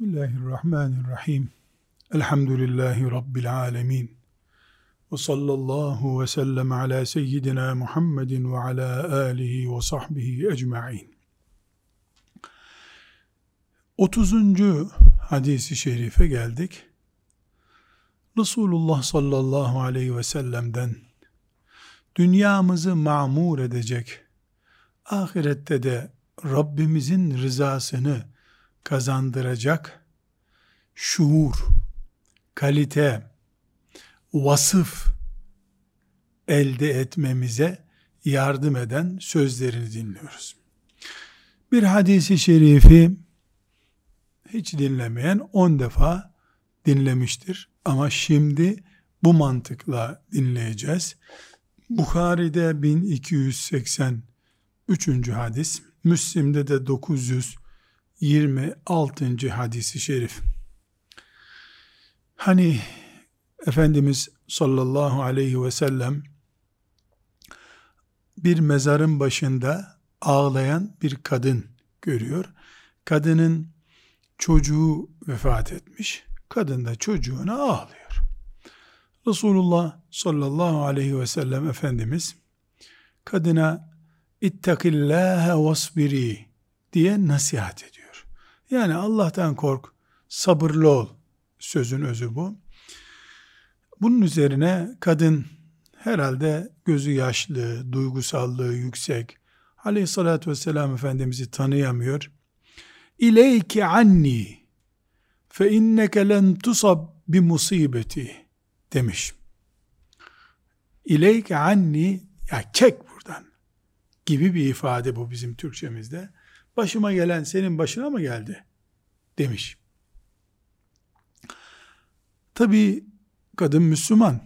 Bismillahirrahmanirrahim. Elhamdülillahi Rabbil alemin. Ve sallallahu ve sellem ala seyyidina Muhammedin ve ala alihi ve sahbihi ecma'in. 30. hadisi şerife geldik. Resulullah sallallahu aleyhi ve sellem'den dünyamızı mamur edecek, ahirette de Rabbimizin rızasını kazandıracak şuur, kalite, vasıf elde etmemize yardım eden sözlerini dinliyoruz. Bir hadisi şerifi hiç dinlemeyen on defa dinlemiştir. Ama şimdi bu mantıkla dinleyeceğiz. Bukhari'de 1283. hadis, Müslim'de de 900 26. hadisi şerif. Hani Efendimiz sallallahu aleyhi ve sellem bir mezarın başında ağlayan bir kadın görüyor. Kadının çocuğu vefat etmiş. Kadın da çocuğuna ağlıyor. Resulullah sallallahu aleyhi ve sellem Efendimiz kadına ittakillâhe vasbiri diye nasihat ediyor. Yani Allah'tan kork, sabırlı ol sözün özü bu. Bunun üzerine kadın herhalde gözü yaşlı, duygusallığı yüksek. Aleyhissalatü vesselam Efendimiz'i tanıyamıyor. İleyki anni fe inneke len tusab bi musibeti demiş. İleyke anni ya çek buradan gibi bir ifade bu bizim Türkçemizde başıma gelen senin başına mı geldi? Demiş. Tabi kadın Müslüman.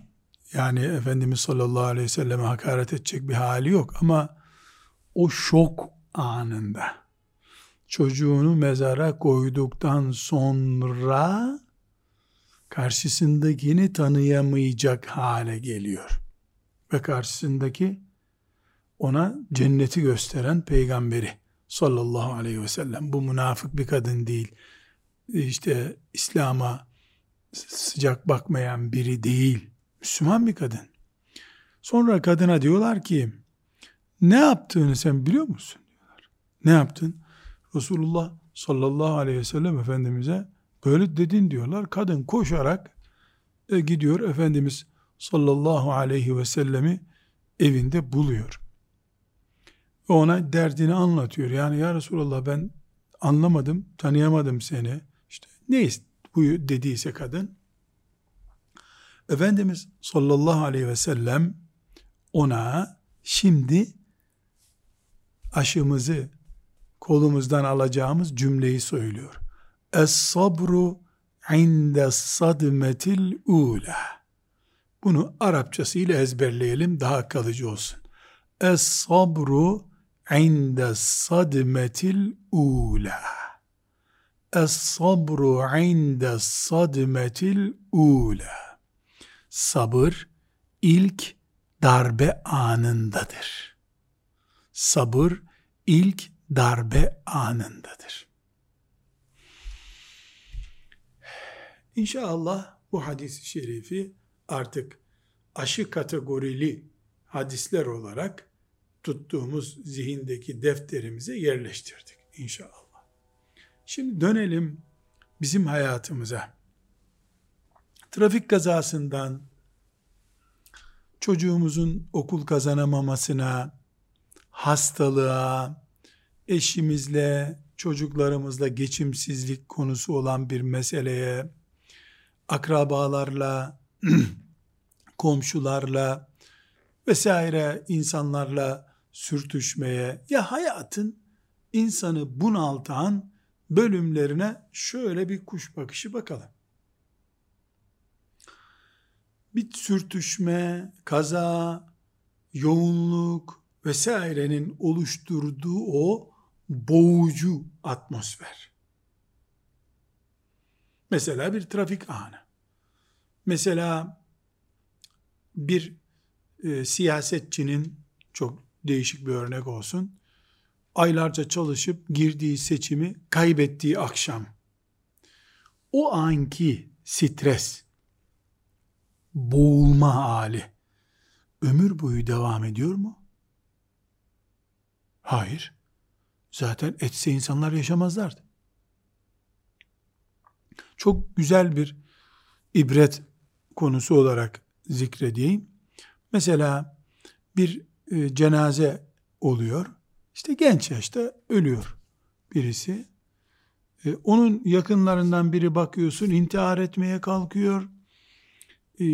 Yani Efendimiz sallallahu aleyhi ve selleme hakaret edecek bir hali yok ama o şok anında çocuğunu mezara koyduktan sonra karşısındakini tanıyamayacak hale geliyor. Ve karşısındaki ona cenneti gösteren peygamberi sallallahu aleyhi ve sellem. Bu münafık bir kadın değil. İşte İslam'a sıcak bakmayan biri değil. Müslüman bir kadın. Sonra kadına diyorlar ki ne yaptığını sen biliyor musun? diyorlar. Ne yaptın? Resulullah sallallahu aleyhi ve sellem Efendimiz'e böyle dedin diyorlar. Kadın koşarak e, gidiyor Efendimiz sallallahu aleyhi ve sellemi evinde buluyor ona derdini anlatıyor. Yani ya Resulallah ben anlamadım, tanıyamadım seni. İşte ne bu dediyse kadın. Efendimiz sallallahu aleyhi ve sellem ona şimdi aşımızı kolumuzdan alacağımız cümleyi söylüyor. Es-sabru inde sadmetil ula. Bunu Arapçasıyla ezberleyelim daha kalıcı olsun. Es-sabru inde sadmetil ula. Es-sabru inde sadmetil ula. Sabır ilk darbe anındadır. Sabır ilk darbe anındadır. İnşallah bu hadis-i şerifi artık aşı kategorili hadisler olarak tuttuğumuz zihindeki defterimize yerleştirdik inşallah. Şimdi dönelim bizim hayatımıza. Trafik kazasından çocuğumuzun okul kazanamamasına, hastalığa, eşimizle, çocuklarımızla geçimsizlik konusu olan bir meseleye, akrabalarla, komşularla vesaire insanlarla sürtüşmeye ya hayatın insanı bunaltan bölümlerine şöyle bir kuş bakışı bakalım. Bir sürtüşme, kaza, yoğunluk vesairenin oluşturduğu o boğucu atmosfer. Mesela bir trafik anı. Mesela bir e, siyasetçinin çok değişik bir örnek olsun. Aylarca çalışıp girdiği seçimi kaybettiği akşam o anki stres, boğulma hali ömür boyu devam ediyor mu? Hayır. Zaten etse insanlar yaşamazlardı. Çok güzel bir ibret konusu olarak zikredeyim. Mesela bir e, cenaze oluyor. İşte genç yaşta ölüyor birisi. E, onun yakınlarından biri bakıyorsun intihar etmeye kalkıyor. E,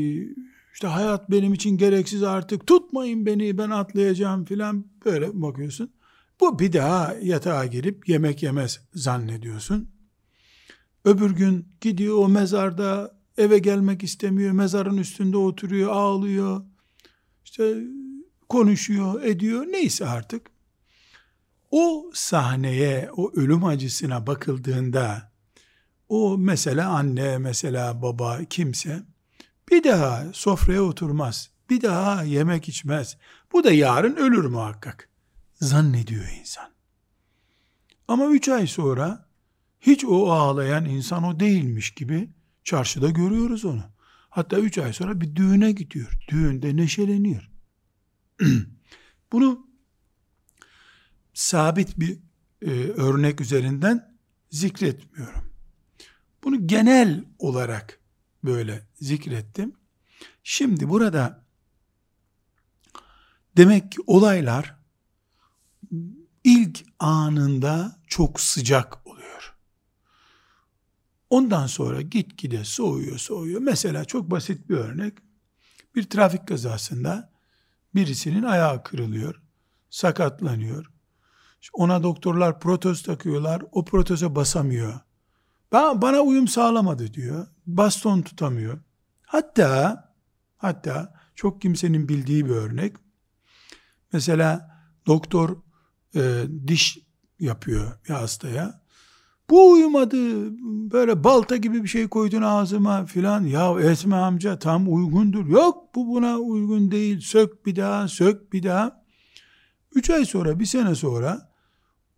işte hayat benim için gereksiz artık tutmayın beni ben atlayacağım filan böyle bakıyorsun. Bu bir daha yatağa girip yemek yemez zannediyorsun. Öbür gün gidiyor o mezarda eve gelmek istemiyor. Mezarın üstünde oturuyor, ağlıyor. İşte konuşuyor, ediyor. Neyse artık. O sahneye, o ölüm acısına bakıldığında o mesela anne, mesela baba kimse bir daha sofraya oturmaz. Bir daha yemek içmez. Bu da yarın ölür muhakkak. Zannediyor insan. Ama üç ay sonra hiç o ağlayan insan o değilmiş gibi çarşıda görüyoruz onu. Hatta üç ay sonra bir düğüne gidiyor. Düğünde neşeleniyor. Bunu sabit bir e, örnek üzerinden zikretmiyorum. Bunu genel olarak böyle zikrettim. Şimdi burada demek ki olaylar ilk anında çok sıcak oluyor. Ondan sonra gitgide soğuyor soğuyor. Mesela çok basit bir örnek. Bir trafik kazasında birisinin ayağı kırılıyor, sakatlanıyor. Ona doktorlar protez takıyorlar, o proteze basamıyor. Ben, bana uyum sağlamadı diyor. Baston tutamıyor. Hatta hatta çok kimsenin bildiği bir örnek. Mesela doktor e, diş yapıyor bir hastaya. Bu uyumadı. Böyle balta gibi bir şey koydun ağzıma filan. Ya etme amca tam uygundur. Yok bu buna uygun değil. Sök bir daha, sök bir daha. Üç ay sonra, bir sene sonra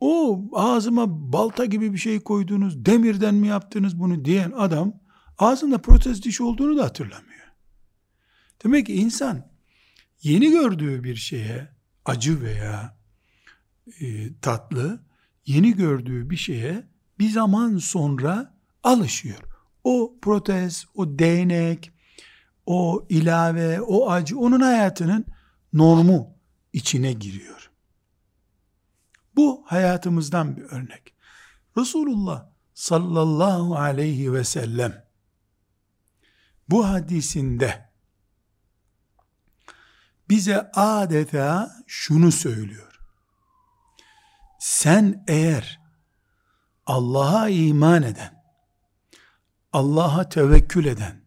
o ağzıma balta gibi bir şey koydunuz, demirden mi yaptınız bunu diyen adam ağzında protez diş olduğunu da hatırlamıyor. Demek ki insan yeni gördüğü bir şeye acı veya e, tatlı yeni gördüğü bir şeye bir zaman sonra alışıyor. O protez, o değnek, o ilave, o acı onun hayatının normu içine giriyor. Bu hayatımızdan bir örnek. Resulullah sallallahu aleyhi ve sellem bu hadisinde bize adeta şunu söylüyor. Sen eğer Allah'a iman eden, Allah'a tevekkül eden,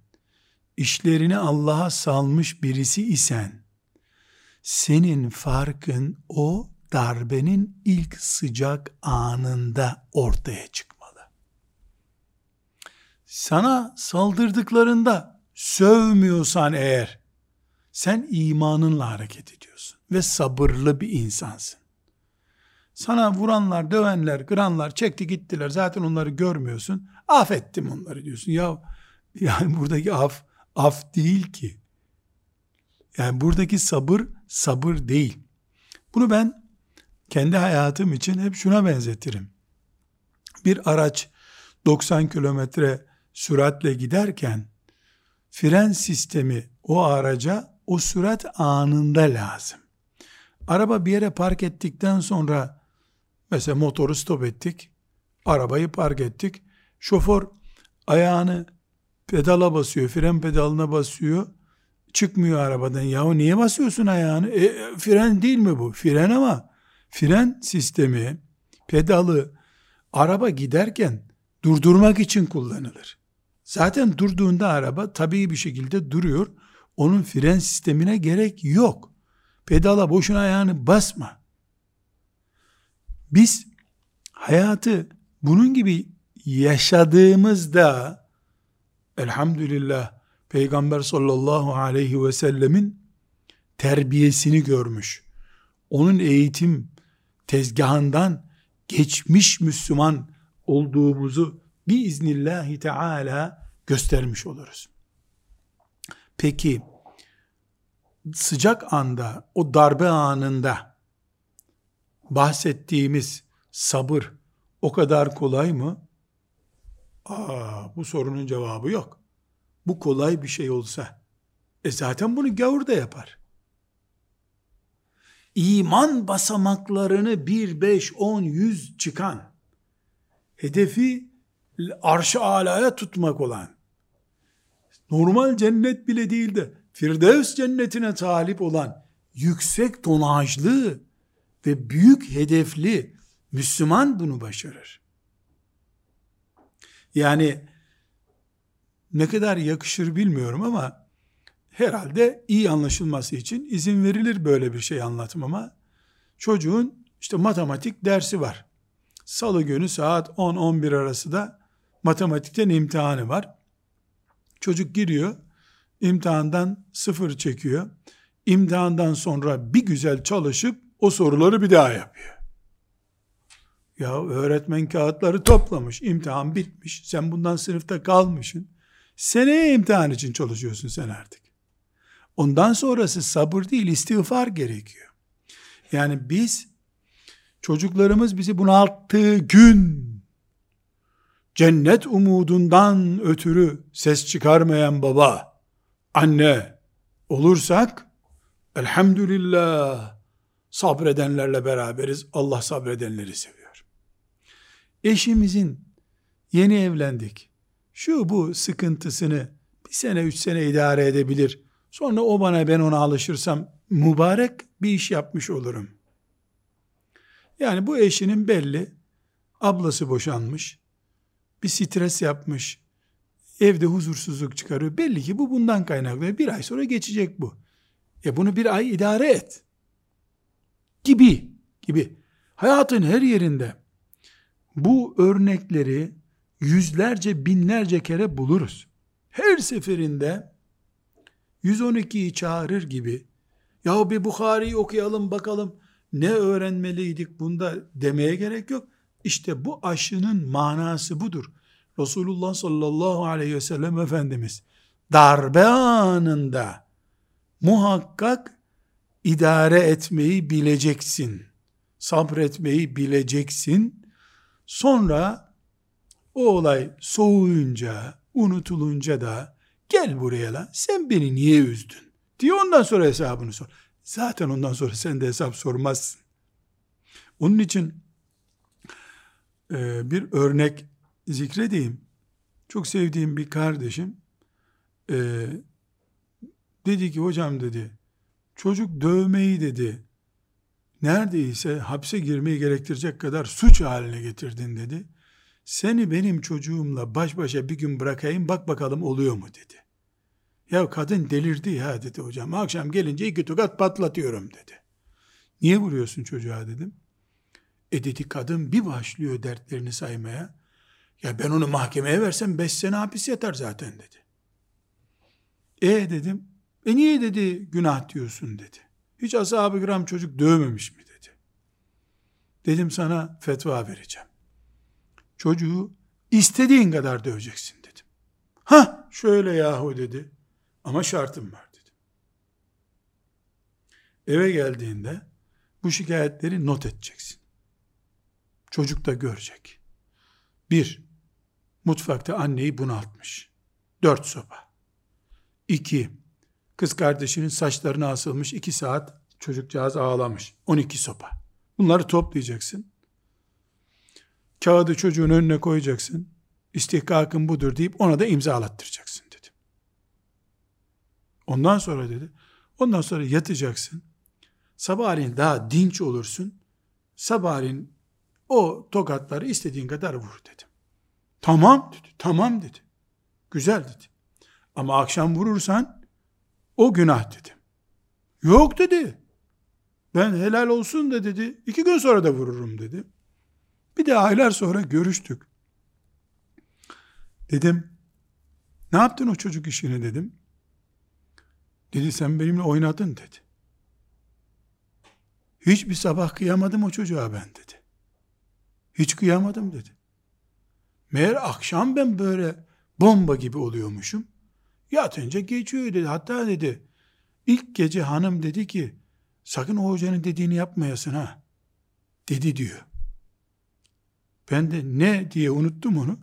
işlerini Allah'a salmış birisi isen, senin farkın o darbenin ilk sıcak anında ortaya çıkmalı. Sana saldırdıklarında sövmüyorsan eğer, sen imanınla hareket ediyorsun ve sabırlı bir insansın. Sana vuranlar, dövenler, kıranlar çekti gittiler. Zaten onları görmüyorsun. Affettim onları diyorsun. Ya yani buradaki af af değil ki. Yani buradaki sabır sabır değil. Bunu ben kendi hayatım için hep şuna benzetirim. Bir araç 90 kilometre süratle giderken fren sistemi o araca o sürat anında lazım. Araba bir yere park ettikten sonra Mesela motoru stop ettik. Arabayı park ettik. Şoför ayağını pedala basıyor, fren pedalına basıyor. Çıkmıyor arabadan. Yahu niye basıyorsun ayağını? E, fren değil mi bu? Fren ama fren sistemi, pedalı araba giderken durdurmak için kullanılır. Zaten durduğunda araba tabii bir şekilde duruyor. Onun fren sistemine gerek yok. Pedala boşuna ayağını basma. Biz hayatı bunun gibi yaşadığımızda elhamdülillah Peygamber sallallahu aleyhi ve sellemin terbiyesini görmüş. Onun eğitim tezgahından geçmiş Müslüman olduğumuzu biiznillahi teala göstermiş oluruz. Peki sıcak anda, o darbe anında bahsettiğimiz sabır o kadar kolay mı? Aa, bu sorunun cevabı yok. Bu kolay bir şey olsa, e zaten bunu gavur da yapar. İman basamaklarını bir, beş, on, yüz çıkan, hedefi arş-ı alaya tutmak olan, normal cennet bile değil de, Firdevs cennetine talip olan, yüksek tonajlı ve büyük hedefli Müslüman bunu başarır. Yani ne kadar yakışır bilmiyorum ama herhalde iyi anlaşılması için izin verilir böyle bir şey anlatmama. Çocuğun işte matematik dersi var. Salı günü saat 10-11 arası da matematikten imtihanı var. Çocuk giriyor, imtihandan sıfır çekiyor. İmtihandan sonra bir güzel çalışıp o soruları bir daha yapıyor. Ya öğretmen kağıtları toplamış, imtihan bitmiş. Sen bundan sınıfta kalmışsın. Seneye imtihan için çalışıyorsun sen artık. Ondan sonrası sabır değil, istiğfar gerekiyor. Yani biz, çocuklarımız bizi bunalttığı gün, cennet umudundan ötürü ses çıkarmayan baba, anne olursak, elhamdülillah, sabredenlerle beraberiz. Allah sabredenleri seviyor. Eşimizin yeni evlendik. Şu bu sıkıntısını bir sene üç sene idare edebilir. Sonra o bana ben ona alışırsam mübarek bir iş yapmış olurum. Yani bu eşinin belli ablası boşanmış. Bir stres yapmış. Evde huzursuzluk çıkarıyor. Belli ki bu bundan kaynaklı. Bir ay sonra geçecek bu. E bunu bir ay idare et gibi gibi hayatın her yerinde bu örnekleri yüzlerce binlerce kere buluruz. Her seferinde 112'yi çağırır gibi ya bir Bukhari'yi okuyalım bakalım ne öğrenmeliydik bunda demeye gerek yok. İşte bu aşının manası budur. Resulullah sallallahu aleyhi ve sellem Efendimiz darbe anında muhakkak idare etmeyi bileceksin. Sabretmeyi bileceksin. Sonra o olay soğuyunca, unutulunca da gel buraya lan sen beni niye üzdün? Diye ondan sonra hesabını sor. Zaten ondan sonra sen de hesap sormazsın. Onun için e, bir örnek zikredeyim. Çok sevdiğim bir kardeşim e, dedi ki hocam dedi Çocuk dövmeyi dedi. Neredeyse hapse girmeyi gerektirecek kadar suç haline getirdin dedi. Seni benim çocuğumla baş başa bir gün bırakayım bak bakalım oluyor mu dedi. Ya kadın delirdi ya dedi hocam. Akşam gelince iki tokat patlatıyorum dedi. Niye vuruyorsun çocuğa dedim. E dedi kadın bir başlıyor dertlerini saymaya. Ya ben onu mahkemeye versem beş sene hapis yatar zaten dedi. E dedim e niye dedi günah diyorsun dedi. Hiç ashab-ı kiram çocuk dövmemiş mi dedi. Dedim sana fetva vereceğim. Çocuğu istediğin kadar döveceksin dedim. Ha şöyle yahu dedi. Ama şartım var dedim. Eve geldiğinde bu şikayetleri not edeceksin. Çocuk da görecek. Bir, mutfakta anneyi bunaltmış. Dört sopa. İki, Kız kardeşinin saçlarına asılmış iki saat çocukcağız ağlamış. 12 sopa. Bunları toplayacaksın. Kağıdı çocuğun önüne koyacaksın. İstihkakın budur deyip ona da imzalattıracaksın dedi. Ondan sonra dedi. Ondan sonra yatacaksın. Sabahleyin daha dinç olursun. Sabahleyin o tokatları istediğin kadar vur dedim. Tamam dedi. Tamam dedi. Güzel dedi. Ama akşam vurursan o günah dedim. Yok dedi. Ben helal olsun da dedi. İki gün sonra da vururum dedi. Bir de aylar sonra görüştük. Dedim, ne yaptın o çocuk işini dedim. Dedi sen benimle oynadın dedi. Hiçbir sabah kıyamadım o çocuğa ben dedi. Hiç kıyamadım dedi. Meğer akşam ben böyle bomba gibi oluyormuşum. Yatınca geçiyor dedi. Hatta dedi ilk gece hanım dedi ki sakın o hocanın dediğini yapmayasın ha. Dedi diyor. Ben de ne diye unuttum onu.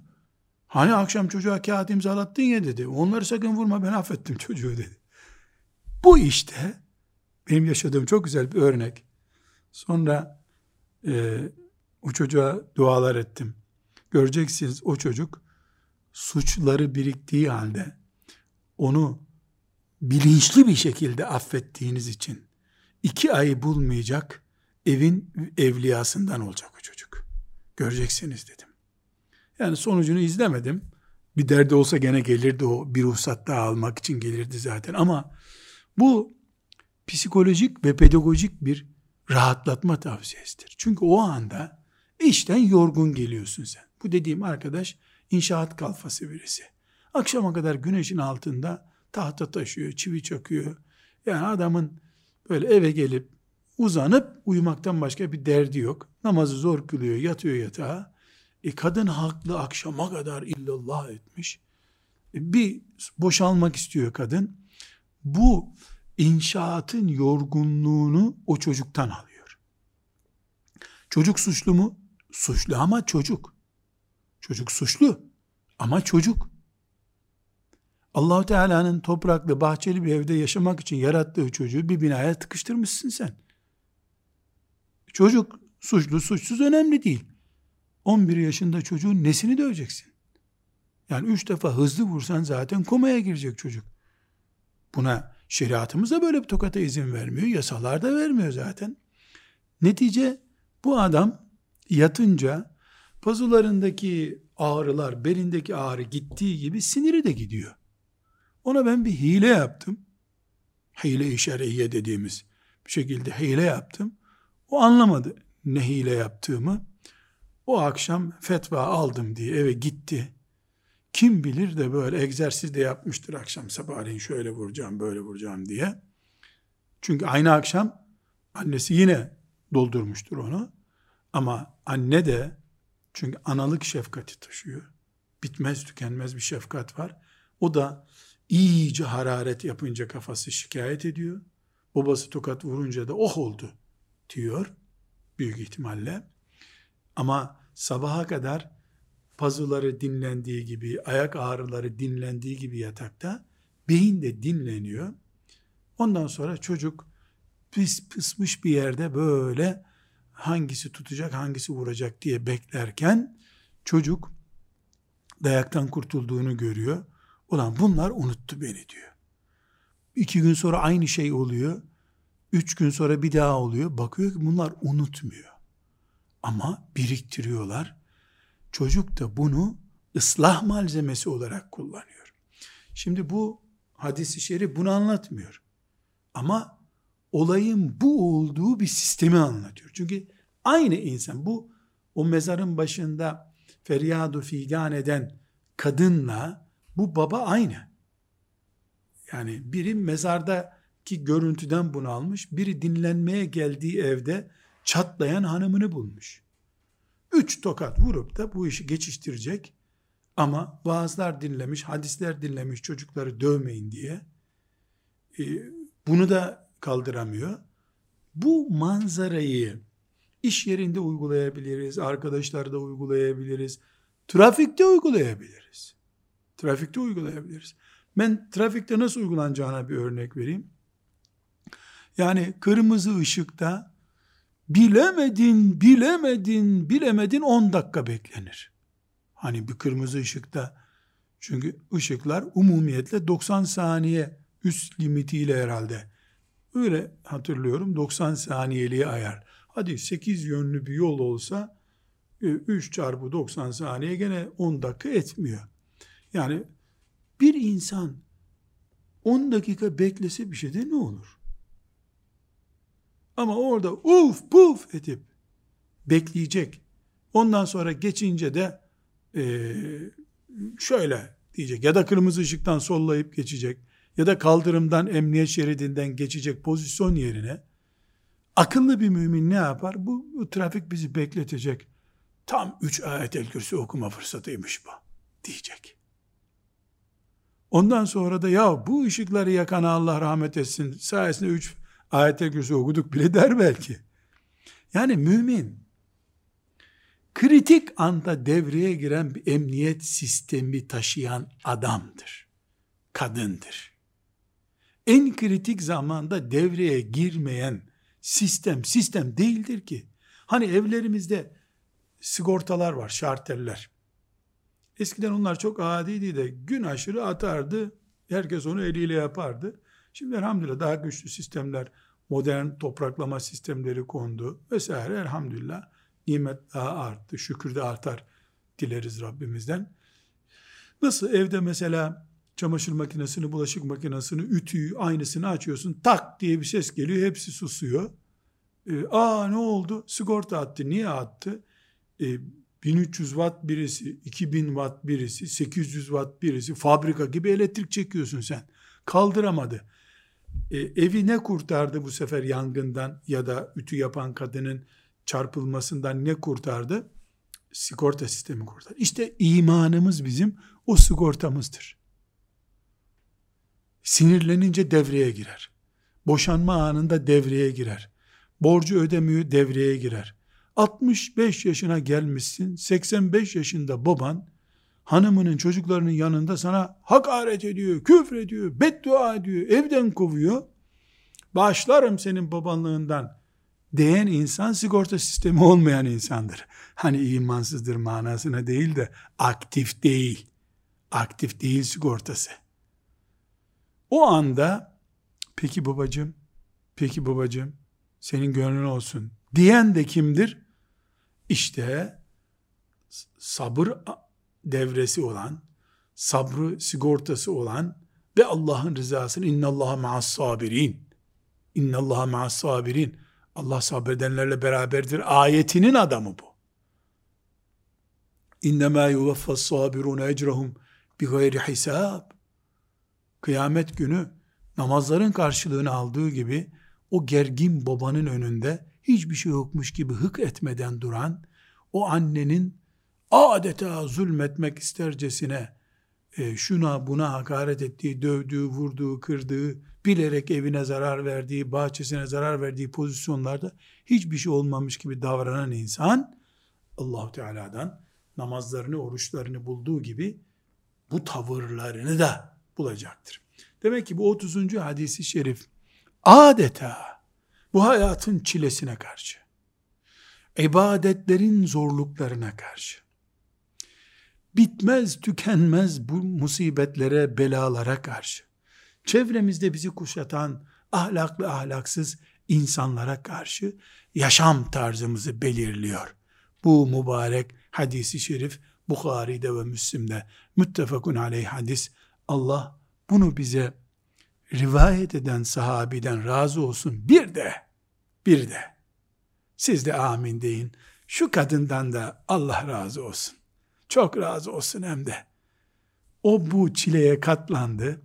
Hani akşam çocuğa kağıt imzalattın ya dedi. Onları sakın vurma ben affettim çocuğu dedi. Bu işte benim yaşadığım çok güzel bir örnek. Sonra e, o çocuğa dualar ettim. Göreceksiniz o çocuk suçları biriktiği halde onu bilinçli bir şekilde affettiğiniz için iki ayı bulmayacak evin evliyasından olacak o çocuk. Göreceksiniz dedim. Yani sonucunu izlemedim. Bir derdi olsa gene gelirdi o bir ruhsat daha almak için gelirdi zaten ama bu psikolojik ve pedagojik bir rahatlatma tavsiyesidir. Çünkü o anda işten yorgun geliyorsun sen. Bu dediğim arkadaş inşaat kalfası birisi. Akşama kadar güneşin altında tahta taşıyor, çivi çakıyor. Yani adamın böyle eve gelip uzanıp uyumaktan başka bir derdi yok. Namazı zor kılıyor, yatıyor yatağa. E kadın haklı akşama kadar illallah etmiş. E bir boşalmak istiyor kadın. Bu inşaatın yorgunluğunu o çocuktan alıyor. Çocuk suçlu mu? Suçlu ama çocuk. Çocuk suçlu ama çocuk. Allahu Teala'nın topraklı, bahçeli bir evde yaşamak için yarattığı çocuğu bir binaya tıkıştırmışsın sen. Çocuk suçlu, suçsuz önemli değil. 11 yaşında çocuğun nesini döveceksin? Yani üç defa hızlı vursan zaten komaya girecek çocuk. Buna şeriatımız da böyle bir tokata izin vermiyor. Yasalar da vermiyor zaten. Netice bu adam yatınca pazularındaki ağrılar, belindeki ağrı gittiği gibi siniri de gidiyor. Ona ben bir hile yaptım. Hile-i şer'iye dediğimiz bir şekilde hile yaptım. O anlamadı ne hile yaptığımı. O akşam fetva aldım diye eve gitti. Kim bilir de böyle egzersiz de yapmıştır akşam sabahleyin şöyle vuracağım böyle vuracağım diye. Çünkü aynı akşam annesi yine doldurmuştur onu. Ama anne de çünkü analık şefkati taşıyor. Bitmez tükenmez bir şefkat var. O da iyice hararet yapınca kafası şikayet ediyor. Babası tokat vurunca da oh oldu diyor büyük ihtimalle. Ama sabaha kadar pazuları dinlendiği gibi, ayak ağrıları dinlendiği gibi yatakta beyin de dinleniyor. Ondan sonra çocuk pis pısmış bir yerde böyle hangisi tutacak, hangisi vuracak diye beklerken çocuk dayaktan kurtulduğunu görüyor. Ulan bunlar unuttu beni diyor. İki gün sonra aynı şey oluyor. Üç gün sonra bir daha oluyor. Bakıyor ki bunlar unutmuyor. Ama biriktiriyorlar. Çocuk da bunu ıslah malzemesi olarak kullanıyor. Şimdi bu hadisi şerif bunu anlatmıyor. Ama olayın bu olduğu bir sistemi anlatıyor. Çünkü aynı insan bu o mezarın başında feryadu figan eden kadınla bu baba aynı. Yani biri mezardaki görüntüden bunu almış, biri dinlenmeye geldiği evde çatlayan hanımını bulmuş. Üç tokat vurup da bu işi geçiştirecek ama vaazlar dinlemiş, hadisler dinlemiş çocukları dövmeyin diye e, bunu da kaldıramıyor. Bu manzarayı iş yerinde uygulayabiliriz, arkadaşlarda uygulayabiliriz, trafikte uygulayabiliriz. Trafikte uygulayabiliriz. Ben trafikte nasıl uygulanacağına bir örnek vereyim. Yani kırmızı ışıkta bilemedin, bilemedin, bilemedin 10 dakika beklenir. Hani bir kırmızı ışıkta çünkü ışıklar umumiyetle 90 saniye üst limitiyle herhalde. Öyle hatırlıyorum 90 saniyeliğe ayar. Hadi 8 yönlü bir yol olsa 3 e, çarpı 90 saniye gene 10 dakika etmiyor. Yani bir insan 10 dakika beklese bir şeyde ne olur? Ama orada uf puf edip bekleyecek. Ondan sonra geçince de e, şöyle diyecek ya da kırmızı ışıktan sollayıp geçecek ya da kaldırımdan emniyet şeridinden geçecek pozisyon yerine akıllı bir mümin ne yapar? Bu, bu trafik bizi bekletecek. Tam üç ayet-el kürsü okuma fırsatıymış bu diyecek. Ondan sonra da ya bu ışıkları yakan Allah rahmet etsin sayesinde üç ayet-el kürsü okuduk bile der belki. Yani mümin kritik anda devreye giren bir emniyet sistemi taşıyan adamdır. Kadındır. En kritik zamanda devreye girmeyen sistem sistem değildir ki. Hani evlerimizde sigortalar var, şarteller. Eskiden onlar çok adiydi de gün aşırı atardı. Herkes onu eliyle yapardı. Şimdi elhamdülillah daha güçlü sistemler, modern topraklama sistemleri kondu vesaire elhamdülillah nimet daha arttı. Şükür de artar dileriz Rabbimizden. Nasıl evde mesela çamaşır makinesini, bulaşık makinesini, ütüyü aynısını açıyorsun. Tak diye bir ses geliyor. Hepsi susuyor. Ee, Aa ne oldu? Sigorta attı. Niye attı? Ee, 1300 watt birisi, 2000 watt birisi, 800 watt birisi fabrika gibi elektrik çekiyorsun sen. Kaldıramadı. Ee, evi ne kurtardı bu sefer yangından ya da ütü yapan kadının çarpılmasından ne kurtardı? Sigorta sistemi kurtardı. İşte imanımız bizim o sigortamızdır. Sinirlenince devreye girer. Boşanma anında devreye girer. Borcu ödemiyor devreye girer. 65 yaşına gelmişsin, 85 yaşında baban hanımının çocuklarının yanında sana hakaret ediyor, küfür ediyor, beddua ediyor, evden kovuyor. Başlarım senin babanlığından diyen insan sigorta sistemi olmayan insandır. Hani imansızdır manasına değil de aktif değil. Aktif değil sigortası. O anda peki babacığım, peki babacığım senin gönlün olsun diyen de kimdir? İşte sabır devresi olan, sabrı sigortası olan ve Allah'ın rızasını innallaha ma'as sabirin. İnnallaha ma'as sabirin. Allah sabredenlerle beraberdir. Ayetinin adamı bu. İnnemâ yuvaffas sabirun ecrahum bi gayri hisab. Kıyamet günü namazların karşılığını aldığı gibi o gergin babanın önünde hiçbir şey yokmuş gibi hık etmeden duran o annenin adeta zulmetmek istercesine e, şuna buna hakaret ettiği, dövdüğü, vurduğu, kırdığı, bilerek evine zarar verdiği, bahçesine zarar verdiği pozisyonlarda hiçbir şey olmamış gibi davranan insan allah Teala'dan namazlarını, oruçlarını bulduğu gibi bu tavırlarını da bulacaktır. Demek ki bu 30. hadisi şerif adeta bu hayatın çilesine karşı, ibadetlerin zorluklarına karşı, bitmez tükenmez bu musibetlere, belalara karşı, çevremizde bizi kuşatan ahlaklı ahlaksız insanlara karşı yaşam tarzımızı belirliyor. Bu mübarek hadisi şerif Bukhari'de ve Müslim'de. Müttefakun aleyh hadis. Allah bunu bize rivayet eden sahabiden razı olsun. Bir de, bir de, siz de amin deyin. Şu kadından da Allah razı olsun. Çok razı olsun hem de. O bu çileye katlandı.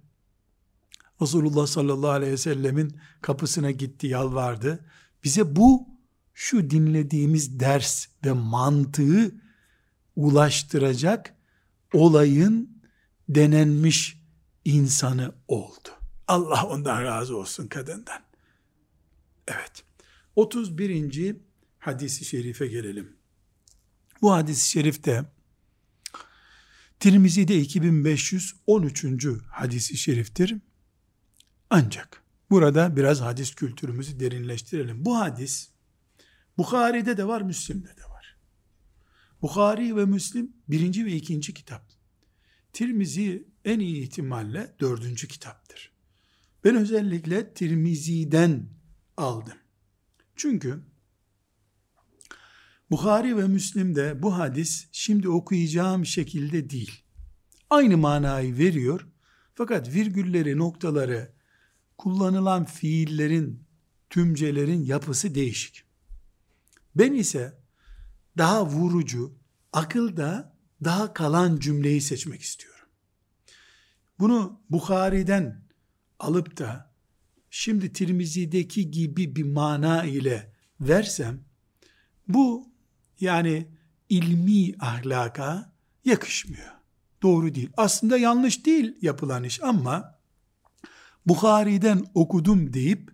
Resulullah sallallahu aleyhi ve sellemin kapısına gitti, yalvardı. Bize bu, şu dinlediğimiz ders ve mantığı ulaştıracak olayın denenmiş insanı oldu. Allah ondan razı olsun kadından. Evet. 31. hadisi şerife gelelim. Bu hadis-i şerifte Tirmizi'de 2513. hadisi şeriftir. Ancak burada biraz hadis kültürümüzü derinleştirelim. Bu hadis Bukhari'de de var, Müslim'de de var. Bukhari ve Müslim birinci ve ikinci kitap. Tirmizi en iyi ihtimalle dördüncü kitaptır. Ben özellikle Tirmizi'den aldım. Çünkü Bukhari ve Müslim'de bu hadis şimdi okuyacağım şekilde değil. Aynı manayı veriyor. Fakat virgülleri, noktaları, kullanılan fiillerin, tümcelerin yapısı değişik. Ben ise daha vurucu, akılda daha kalan cümleyi seçmek istiyorum. Bunu Bukhari'den alıp da şimdi Tirmizi'deki gibi bir mana ile versem bu yani ilmi ahlaka yakışmıyor. Doğru değil. Aslında yanlış değil yapılan iş ama Bukhari'den okudum deyip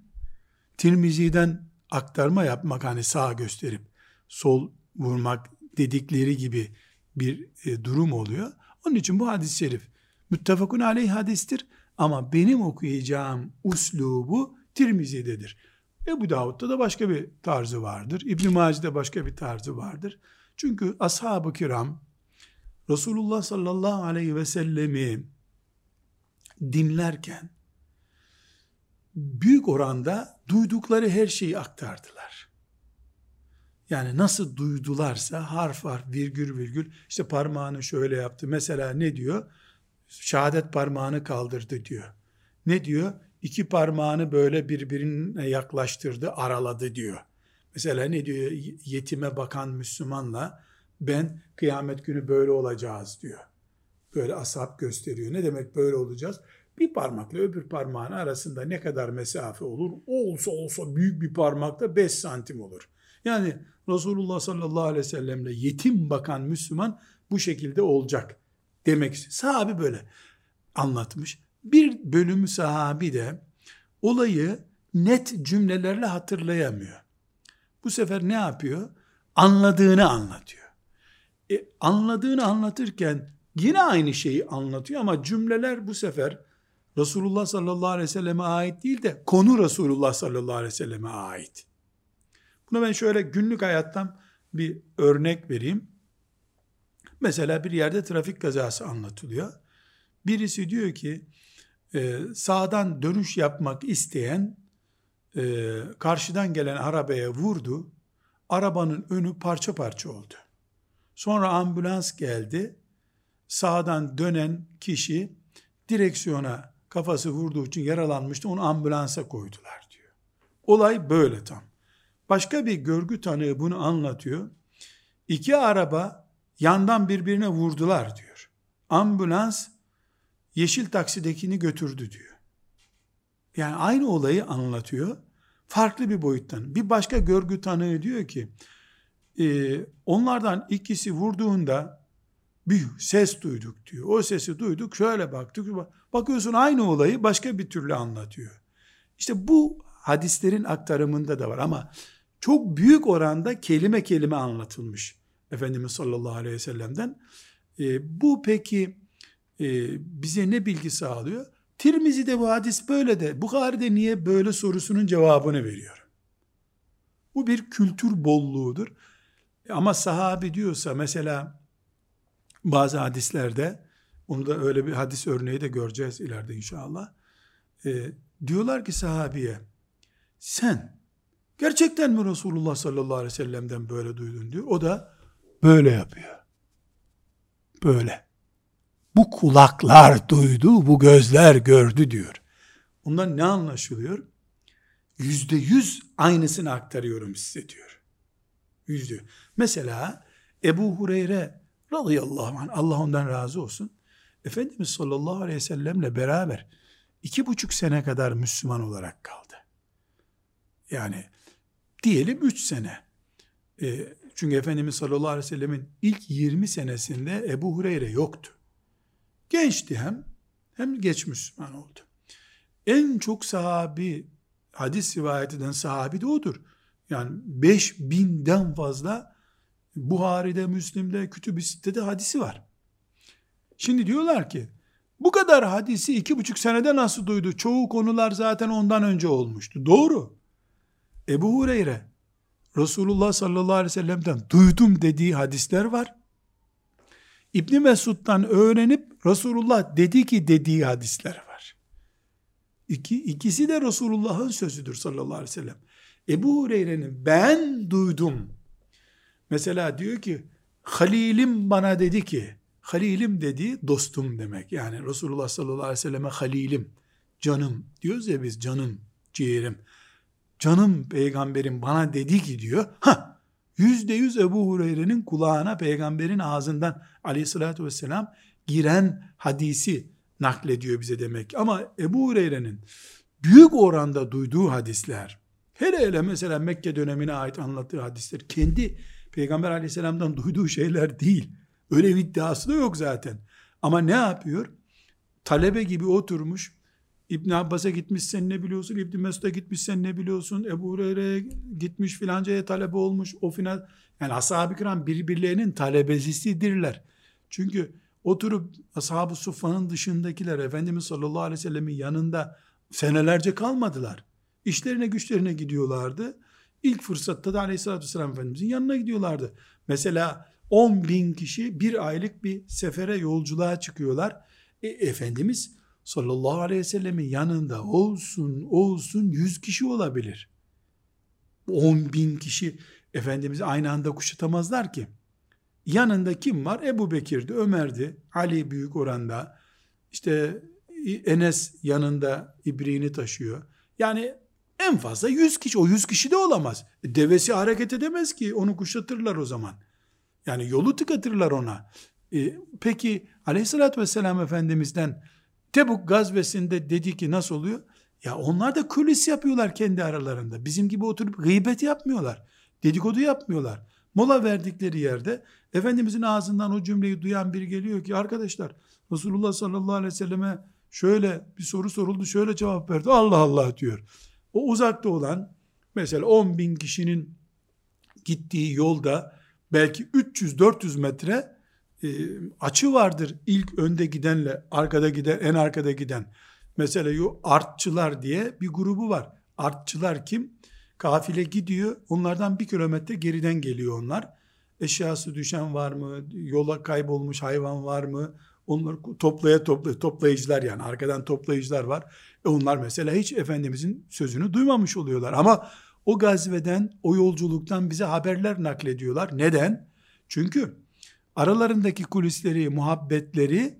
Tirmizi'den aktarma yapmak hani sağ gösterip sol vurmak dedikleri gibi bir e, durum oluyor. Onun için bu hadis-i şerif müttefakun aleyh hadistir ama benim okuyacağım uslubu Tirmizi'dedir. Ebu Davud'da da başka bir tarzı vardır. İbn-i Maci'de başka bir tarzı vardır. Çünkü ashab-ı kiram Resulullah sallallahu aleyhi ve sellemi dinlerken büyük oranda duydukları her şeyi aktardılar. Yani nasıl duydularsa harf harf, virgül virgül, işte parmağını şöyle yaptı. Mesela ne diyor? Şehadet parmağını kaldırdı diyor. Ne diyor? İki parmağını böyle birbirine yaklaştırdı, araladı diyor. Mesela ne diyor? Yetime bakan Müslümanla ben kıyamet günü böyle olacağız diyor. Böyle asap gösteriyor. Ne demek böyle olacağız? Bir parmakla öbür parmağın arasında ne kadar mesafe olur? Olsa olsa büyük bir parmakta 5 santim olur. Yani Resulullah sallallahu aleyhi ve sellemle yetim bakan Müslüman bu şekilde olacak demek istiyor. Sahabi böyle anlatmış. Bir bölümü sahabi de olayı net cümlelerle hatırlayamıyor. Bu sefer ne yapıyor? Anladığını anlatıyor. E, anladığını anlatırken yine aynı şeyi anlatıyor ama cümleler bu sefer Resulullah sallallahu aleyhi ve selleme ait değil de konu Resulullah sallallahu aleyhi ve selleme ait. Buna ben şöyle günlük hayattan bir örnek vereyim. Mesela bir yerde trafik kazası anlatılıyor. Birisi diyor ki e, sağdan dönüş yapmak isteyen e, karşıdan gelen arabaya vurdu. Arabanın önü parça parça oldu. Sonra ambulans geldi. Sağdan dönen kişi direksiyona kafası vurduğu için yaralanmıştı. Onu ambulansa koydular diyor. Olay böyle tam. Başka bir görgü tanığı bunu anlatıyor. İki araba yandan birbirine vurdular diyor. Ambulans yeşil taksidekini götürdü diyor. Yani aynı olayı anlatıyor. Farklı bir boyuttan. Bir başka görgü tanığı diyor ki e, onlardan ikisi vurduğunda bir ses duyduk diyor. O sesi duyduk şöyle baktık. Bakıyorsun aynı olayı başka bir türlü anlatıyor. İşte bu hadislerin aktarımında da var ama çok büyük oranda kelime kelime anlatılmış. Efendimiz sallallahu aleyhi ve sellem'den. E, bu peki e, bize ne bilgi sağlıyor? Tirmizi'de bu hadis böyle de, Bukhari'de niye böyle sorusunun cevabını veriyor. Bu bir kültür bolluğudur. Ama sahabi diyorsa mesela bazı hadislerde onu da öyle bir hadis örneği de göreceğiz ileride inşallah. E, diyorlar ki sahabiye sen gerçekten mi Resulullah sallallahu aleyhi ve sellem'den böyle duydun diyor. O da böyle yapıyor. Böyle. Bu kulaklar duydu, bu gözler gördü diyor. Bundan ne anlaşılıyor? Yüzde yüz aynısını aktarıyorum size diyor. Yüzde. Mesela Ebu Hureyre radıyallahu anh, Allah ondan razı olsun. Efendimiz sallallahu aleyhi ve sellemle beraber iki buçuk sene kadar Müslüman olarak kaldı. Yani diyelim üç sene. E, çünkü Efendimiz sallallahu aleyhi ve sellemin ilk 20 senesinde Ebu Hureyre yoktu. Gençti hem, hem geç Müslüman oldu. En çok sahabi, hadis rivayet eden sahabi de odur. Yani 5000'den fazla Buhari'de, Müslim'de, Kütüb-i Sitte'de hadisi var. Şimdi diyorlar ki, bu kadar hadisi iki buçuk senede nasıl duydu? Çoğu konular zaten ondan önce olmuştu. Doğru. Ebu Hureyre, Resulullah sallallahu aleyhi ve sellem'den duydum dediği hadisler var. İbni Mesud'dan öğrenip Resulullah dedi ki dediği hadisler var. İki, ikisi de Resulullah'ın sözüdür sallallahu aleyhi ve sellem. Ebu Hureyre'nin ben duydum. Mesela diyor ki Halilim bana dedi ki Halilim dediği dostum demek. Yani Resulullah sallallahu aleyhi ve selleme halilim, canım diyoruz ya biz canım, ciğerim. Canım peygamberim bana dedi ki diyor. Ha, yüzde yüz Ebu Hureyre'nin kulağına peygamberin ağzından aleyhissalatü vesselam giren hadisi naklediyor bize demek. Ama Ebu Hureyre'nin büyük oranda duyduğu hadisler, hele hele mesela Mekke dönemine ait anlattığı hadisler, kendi Peygamber aleyhisselamdan duyduğu şeyler değil. Öyle bir iddiası da yok zaten. Ama ne yapıyor? Talebe gibi oturmuş. İbn Abbas'a gitmiş sen ne biliyorsun? İbn Mesud'a gitmiş sen ne biliyorsun? Ebu Hureyre'ye gitmiş filancaya talebe olmuş. O final yani ashab-ı kiram birbirlerinin talebesidirler. Çünkü oturup ashab-ı suffanın dışındakiler Efendimiz sallallahu aleyhi ve sellemin yanında senelerce kalmadılar. İşlerine güçlerine gidiyorlardı. İlk fırsatta da aleyhissalatü vesselam Efendimizin yanına gidiyorlardı. Mesela 10 bin kişi bir aylık bir sefere yolculuğa çıkıyorlar. E, Efendimiz sallallahu aleyhi ve sellemin yanında olsun olsun 100 kişi olabilir. 10 bin kişi Efendimiz'i aynı anda kuşatamazlar ki. Yanında kim var? Ebu Bekir'di, Ömer'di, Ali büyük oranda. İşte Enes yanında ibriğini taşıyor. Yani en fazla 100 kişi. O 100 kişi de olamaz. E, devesi hareket edemez ki. Onu kuşatırlar o zaman. Yani yolu tıkatırlar ona. E, peki aleyhissalatü vesselam Efendimiz'den Tebuk gazvesinde dedi ki nasıl oluyor? Ya onlar da kulis yapıyorlar kendi aralarında. Bizim gibi oturup gıybet yapmıyorlar. Dedikodu yapmıyorlar. Mola verdikleri yerde Efendimizin ağzından o cümleyi duyan biri geliyor ki arkadaşlar Resulullah sallallahu aleyhi ve selleme şöyle bir soru soruldu şöyle cevap verdi Allah Allah diyor. O uzakta olan mesela 10 bin kişinin gittiği yolda belki 300-400 metre e, açı vardır ilk önde gidenle arkada giden en arkada giden. Mesela yo artçılar diye bir grubu var. Artçılar kim? Kafile gidiyor. Onlardan bir kilometre geriden geliyor onlar. Eşyası düşen var mı? Yola kaybolmuş hayvan var mı? Onları toplaya toplaya toplayıcılar yani arkadan toplayıcılar var. E onlar mesela hiç Efendimizin sözünü duymamış oluyorlar. Ama o gazveden, o yolculuktan bize haberler naklediyorlar. Neden? Çünkü aralarındaki kulisleri, muhabbetleri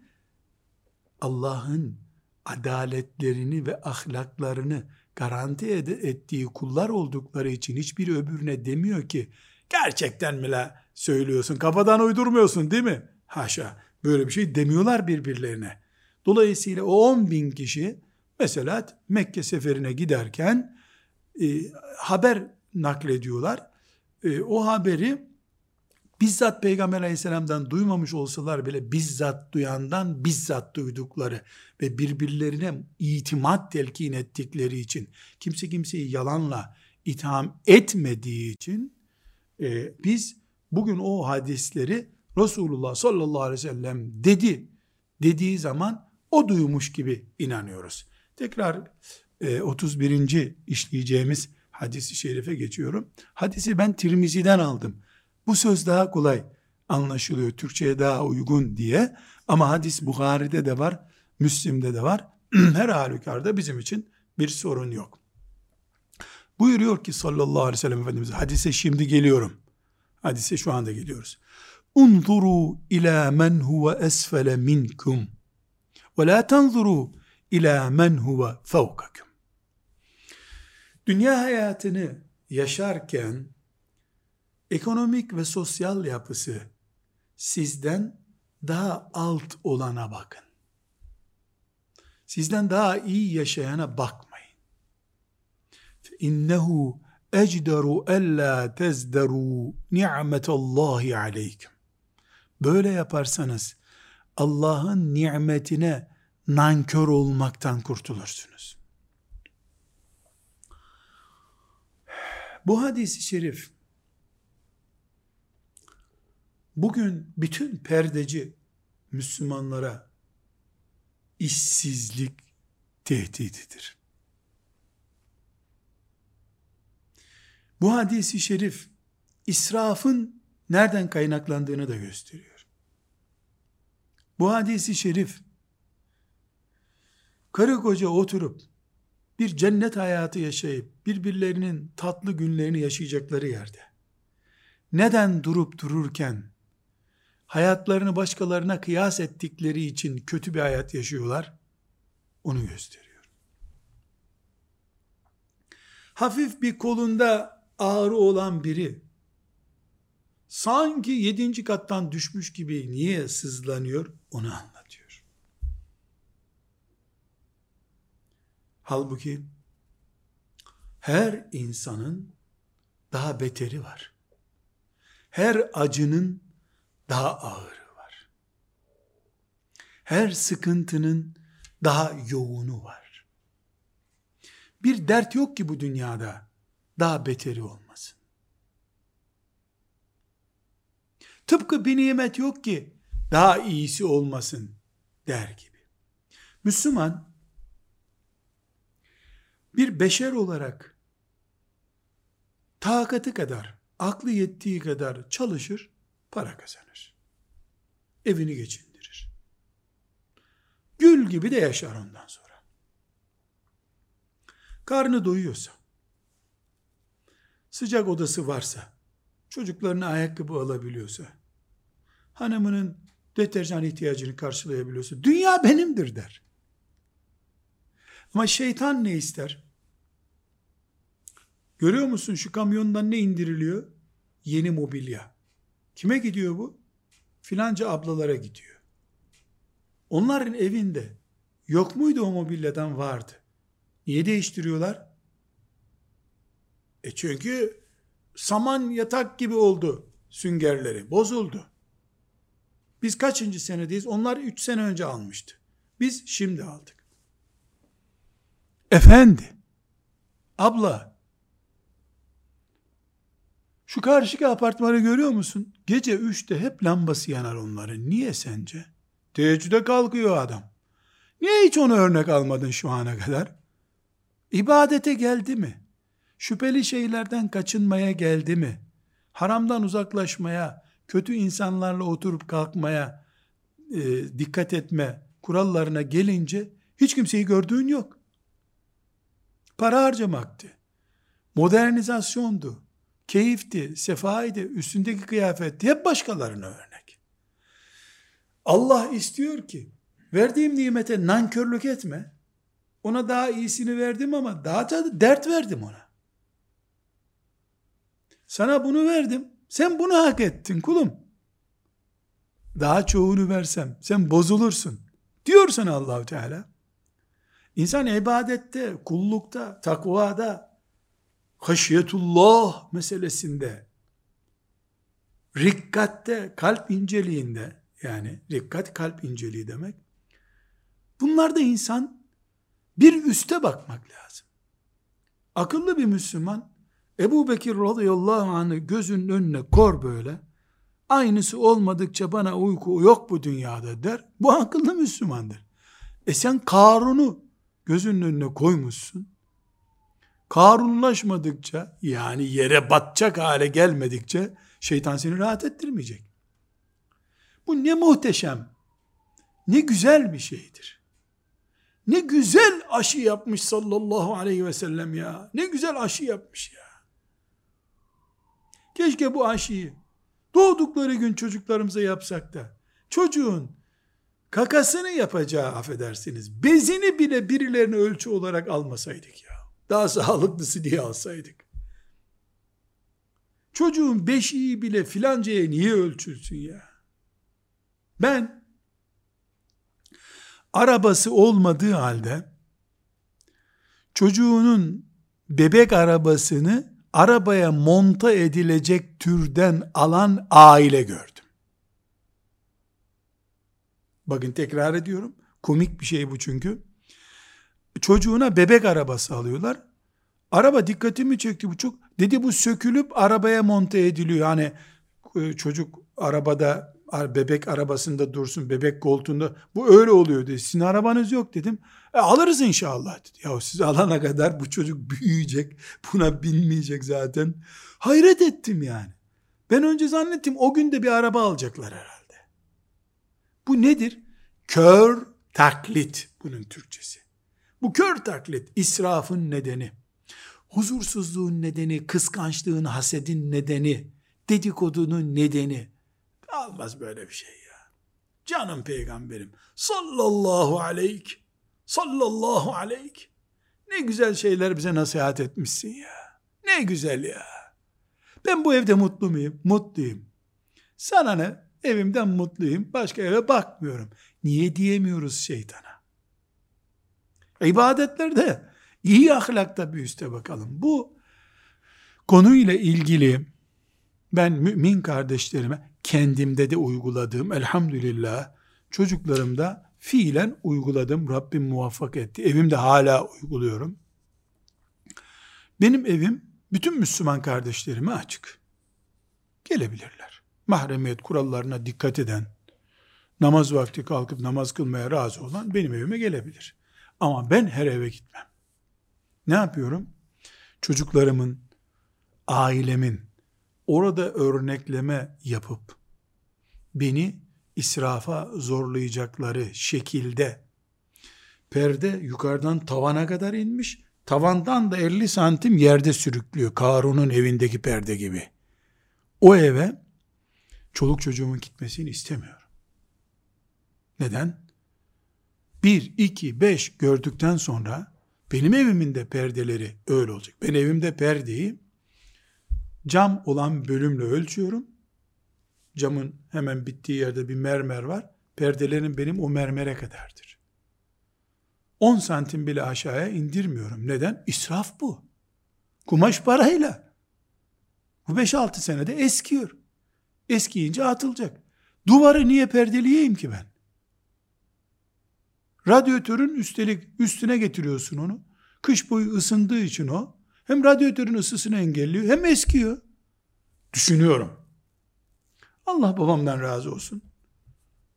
Allah'ın adaletlerini ve ahlaklarını garanti ed- ettiği kullar oldukları için hiçbir öbürüne demiyor ki gerçekten mi la söylüyorsun kafadan uydurmuyorsun değil mi? Haşa böyle bir şey demiyorlar birbirlerine. Dolayısıyla o 10 bin kişi mesela Mekke seferine giderken e, haber naklediyorlar. E, o haberi bizzat Peygamber aleyhisselamdan duymamış olsalar bile bizzat duyandan bizzat duydukları ve birbirlerine itimat telkin ettikleri için kimse kimseyi yalanla itham etmediği için e, biz bugün o hadisleri Resulullah sallallahu aleyhi ve sellem dedi dediği zaman o duymuş gibi inanıyoruz. Tekrar e, 31. işleyeceğimiz hadisi şerife geçiyorum. Hadisi ben Tirmizi'den aldım. Bu söz daha kolay anlaşılıyor. Türkçe'ye daha uygun diye. Ama hadis Bukhari'de de var, Müslim'de de var. Her halükarda bizim için bir sorun yok. Buyuruyor ki sallallahu aleyhi ve sellem Efendimiz hadise şimdi geliyorum. Hadise şu anda geliyoruz. Unzuru ila men huve esfele minkum ve la tanzuru ila men huve fevkakum. Dünya hayatını yaşarken ekonomik ve sosyal yapısı sizden daha alt olana bakın. Sizden daha iyi yaşayana bakmayın. İnnehu ecderu ella tezderu ni'metallahi aleyküm. Böyle yaparsanız Allah'ın nimetine nankör olmaktan kurtulursunuz. Bu hadisi şerif bugün bütün perdeci Müslümanlara işsizlik tehdididir. Bu hadisi şerif israfın nereden kaynaklandığını da gösteriyor. Bu hadisi şerif karı koca oturup bir cennet hayatı yaşayıp birbirlerinin tatlı günlerini yaşayacakları yerde neden durup dururken hayatlarını başkalarına kıyas ettikleri için kötü bir hayat yaşıyorlar onu gösteriyor. Hafif bir kolunda ağrı olan biri sanki yedinci kattan düşmüş gibi niye sızlanıyor onu anlatıyor. Halbuki her insanın daha beteri var. Her acının daha ağırı var. Her sıkıntının daha yoğunu var. Bir dert yok ki bu dünyada daha beteri olmasın. Tıpkı bir nimet yok ki daha iyisi olmasın der gibi. Müslüman bir beşer olarak takatı kadar, aklı yettiği kadar çalışır, para kazanır. Evini geçindirir. Gül gibi de yaşar ondan sonra. Karnı doyuyorsa, sıcak odası varsa, çocuklarına ayakkabı alabiliyorsa, hanımının deterjan ihtiyacını karşılayabiliyorsa, dünya benimdir der. Ama şeytan ne ister? Görüyor musun şu kamyondan ne indiriliyor? Yeni mobilya. Kime gidiyor bu? Filanca ablalara gidiyor. Onların evinde yok muydu o mobilyadan vardı. Niye değiştiriyorlar? E çünkü saman yatak gibi oldu süngerleri. Bozuldu. Biz kaçıncı senedeyiz? Onlar üç sene önce almıştı. Biz şimdi aldık. Efendi, abla, şu karşıki apartmanı görüyor musun? Gece üçte hep lambası yanar onların. Niye sence? Teheccüde kalkıyor adam. Niye hiç onu örnek almadın şu ana kadar? İbadete geldi mi? Şüpheli şeylerden kaçınmaya geldi mi? Haramdan uzaklaşmaya, kötü insanlarla oturup kalkmaya, e, dikkat etme kurallarına gelince hiç kimseyi gördüğün yok. Para harcamaktı. Modernizasyondu. Keyifti, sefaydı, üstündeki kıyafetti. Hep başkalarına örnek. Allah istiyor ki verdiğim nimete nankörlük etme. Ona daha iyisini verdim ama daha da dert verdim ona. Sana bunu verdim. Sen bunu hak ettin kulum. Daha çoğunu versem sen bozulursun. Diyor sana Allahu Teala. İnsan ibadette, kullukta, takvada, haşyetullah meselesinde, rikkatte, kalp inceliğinde, yani rikkat kalp inceliği demek, bunlarda insan bir üste bakmak lazım. Akıllı bir Müslüman, Ebu Bekir radıyallahu anh'ı gözünün önüne kor böyle, aynısı olmadıkça bana uyku yok bu dünyada der, bu akıllı Müslümandır. E sen Karun'u gözünün önüne koymuşsun. Karunlaşmadıkça yani yere batacak hale gelmedikçe şeytan seni rahat ettirmeyecek. Bu ne muhteşem, ne güzel bir şeydir. Ne güzel aşı yapmış sallallahu aleyhi ve sellem ya. Ne güzel aşı yapmış ya. Keşke bu aşıyı doğdukları gün çocuklarımıza yapsak da çocuğun kakasını yapacağı affedersiniz. Bezini bile birilerine ölçü olarak almasaydık ya. Daha sağlıklısı diye alsaydık. Çocuğun beşiği bile filancaya niye ölçülsün ya? Ben arabası olmadığı halde çocuğunun bebek arabasını arabaya monta edilecek türden alan aile gördüm. Bakın tekrar ediyorum. Komik bir şey bu çünkü. Çocuğuna bebek arabası alıyorlar. Araba dikkatimi çekti bu çok. Dedi bu sökülüp arabaya monte ediliyor. Hani çocuk arabada bebek arabasında dursun, bebek koltuğunda. Bu öyle oluyor dedi. Sizin arabanız yok dedim. E, alırız inşallah dedi. Ya siz alana kadar bu çocuk büyüyecek. Buna binmeyecek zaten. Hayret ettim yani. Ben önce zannettim o gün de bir araba alacaklar herhalde. Bu nedir? Kör taklit bunun Türkçesi. Bu kör taklit israfın nedeni, huzursuzluğun nedeni, kıskançlığın, hasedin nedeni, dedikodunun nedeni. Almaz böyle bir şey ya. Canım peygamberim sallallahu aleyk, sallallahu aleyk. Ne güzel şeyler bize nasihat etmişsin ya. Ne güzel ya. Ben bu evde mutlu muyum? Mutluyum. Sana ne? Evimden mutluyum. Başka eve bakmıyorum. Niye diyemiyoruz şeytana? İbadetlerde iyi ahlakta bir üste bakalım. Bu konuyla ilgili ben mümin kardeşlerime kendimde de uyguladığım elhamdülillah çocuklarımda fiilen uyguladım. Rabbim muvaffak etti. Evimde hala uyguluyorum. Benim evim bütün Müslüman kardeşlerime açık. Gelebilirler. Mahremiyet kurallarına dikkat eden, namaz vakti kalkıp namaz kılmaya razı olan benim evime gelebilir. Ama ben her eve gitmem. Ne yapıyorum? Çocuklarımın, ailemin orada örnekleme yapıp beni israfa zorlayacakları şekilde perde yukarıdan tavana kadar inmiş, tavandan da 50 santim yerde sürüklüyor. Karun'un evindeki perde gibi. O eve çoluk çocuğumun gitmesini istemiyorum. Neden? Bir, iki, beş gördükten sonra benim evimin de perdeleri öyle olacak. Ben evimde perdeyi cam olan bölümle ölçüyorum. Camın hemen bittiği yerde bir mermer var. Perdelerin benim o mermere kadardır. 10 santim bile aşağıya indirmiyorum. Neden? İsraf bu. Kumaş parayla. Bu 5-6 senede eskiyor. Eskiyince atılacak. Duvarı niye perdeleyeyim ki ben? Radyatörün üstelik üstüne getiriyorsun onu. Kış boyu ısındığı için o. Hem radyatörün ısısını engelliyor hem eskiyor. Düşünüyorum. Allah babamdan razı olsun.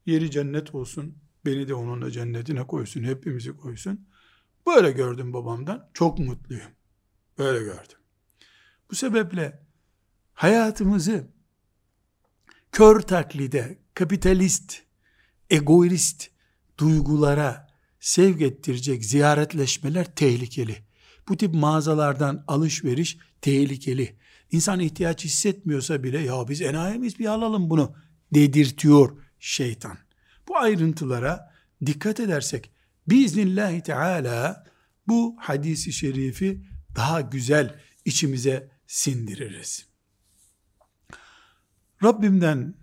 Yeri cennet olsun. Beni de onun da cennetine koysun. Hepimizi koysun. Böyle gördüm babamdan. Çok mutluyum. Böyle gördüm. Bu sebeple hayatımızı kör taklide, kapitalist, egoist duygulara sevk ettirecek ziyaretleşmeler tehlikeli. Bu tip mağazalardan alışveriş tehlikeli. İnsan ihtiyaç hissetmiyorsa bile ya biz enayimiz bir alalım bunu dedirtiyor şeytan. Bu ayrıntılara dikkat edersek biiznillahü teala bu hadisi şerifi daha güzel içimize sindiririz. Rabbimden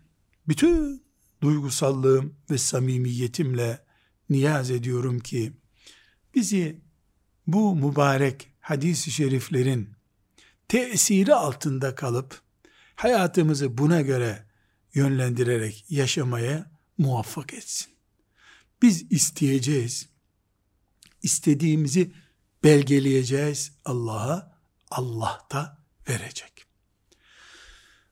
bütün duygusallığım ve samimiyetimle niyaz ediyorum ki bizi bu mübarek hadis-i şeriflerin tesiri altında kalıp hayatımızı buna göre yönlendirerek yaşamaya muvaffak etsin. Biz isteyeceğiz. İstediğimizi belgeleyeceğiz Allah'a. Allah da verecek.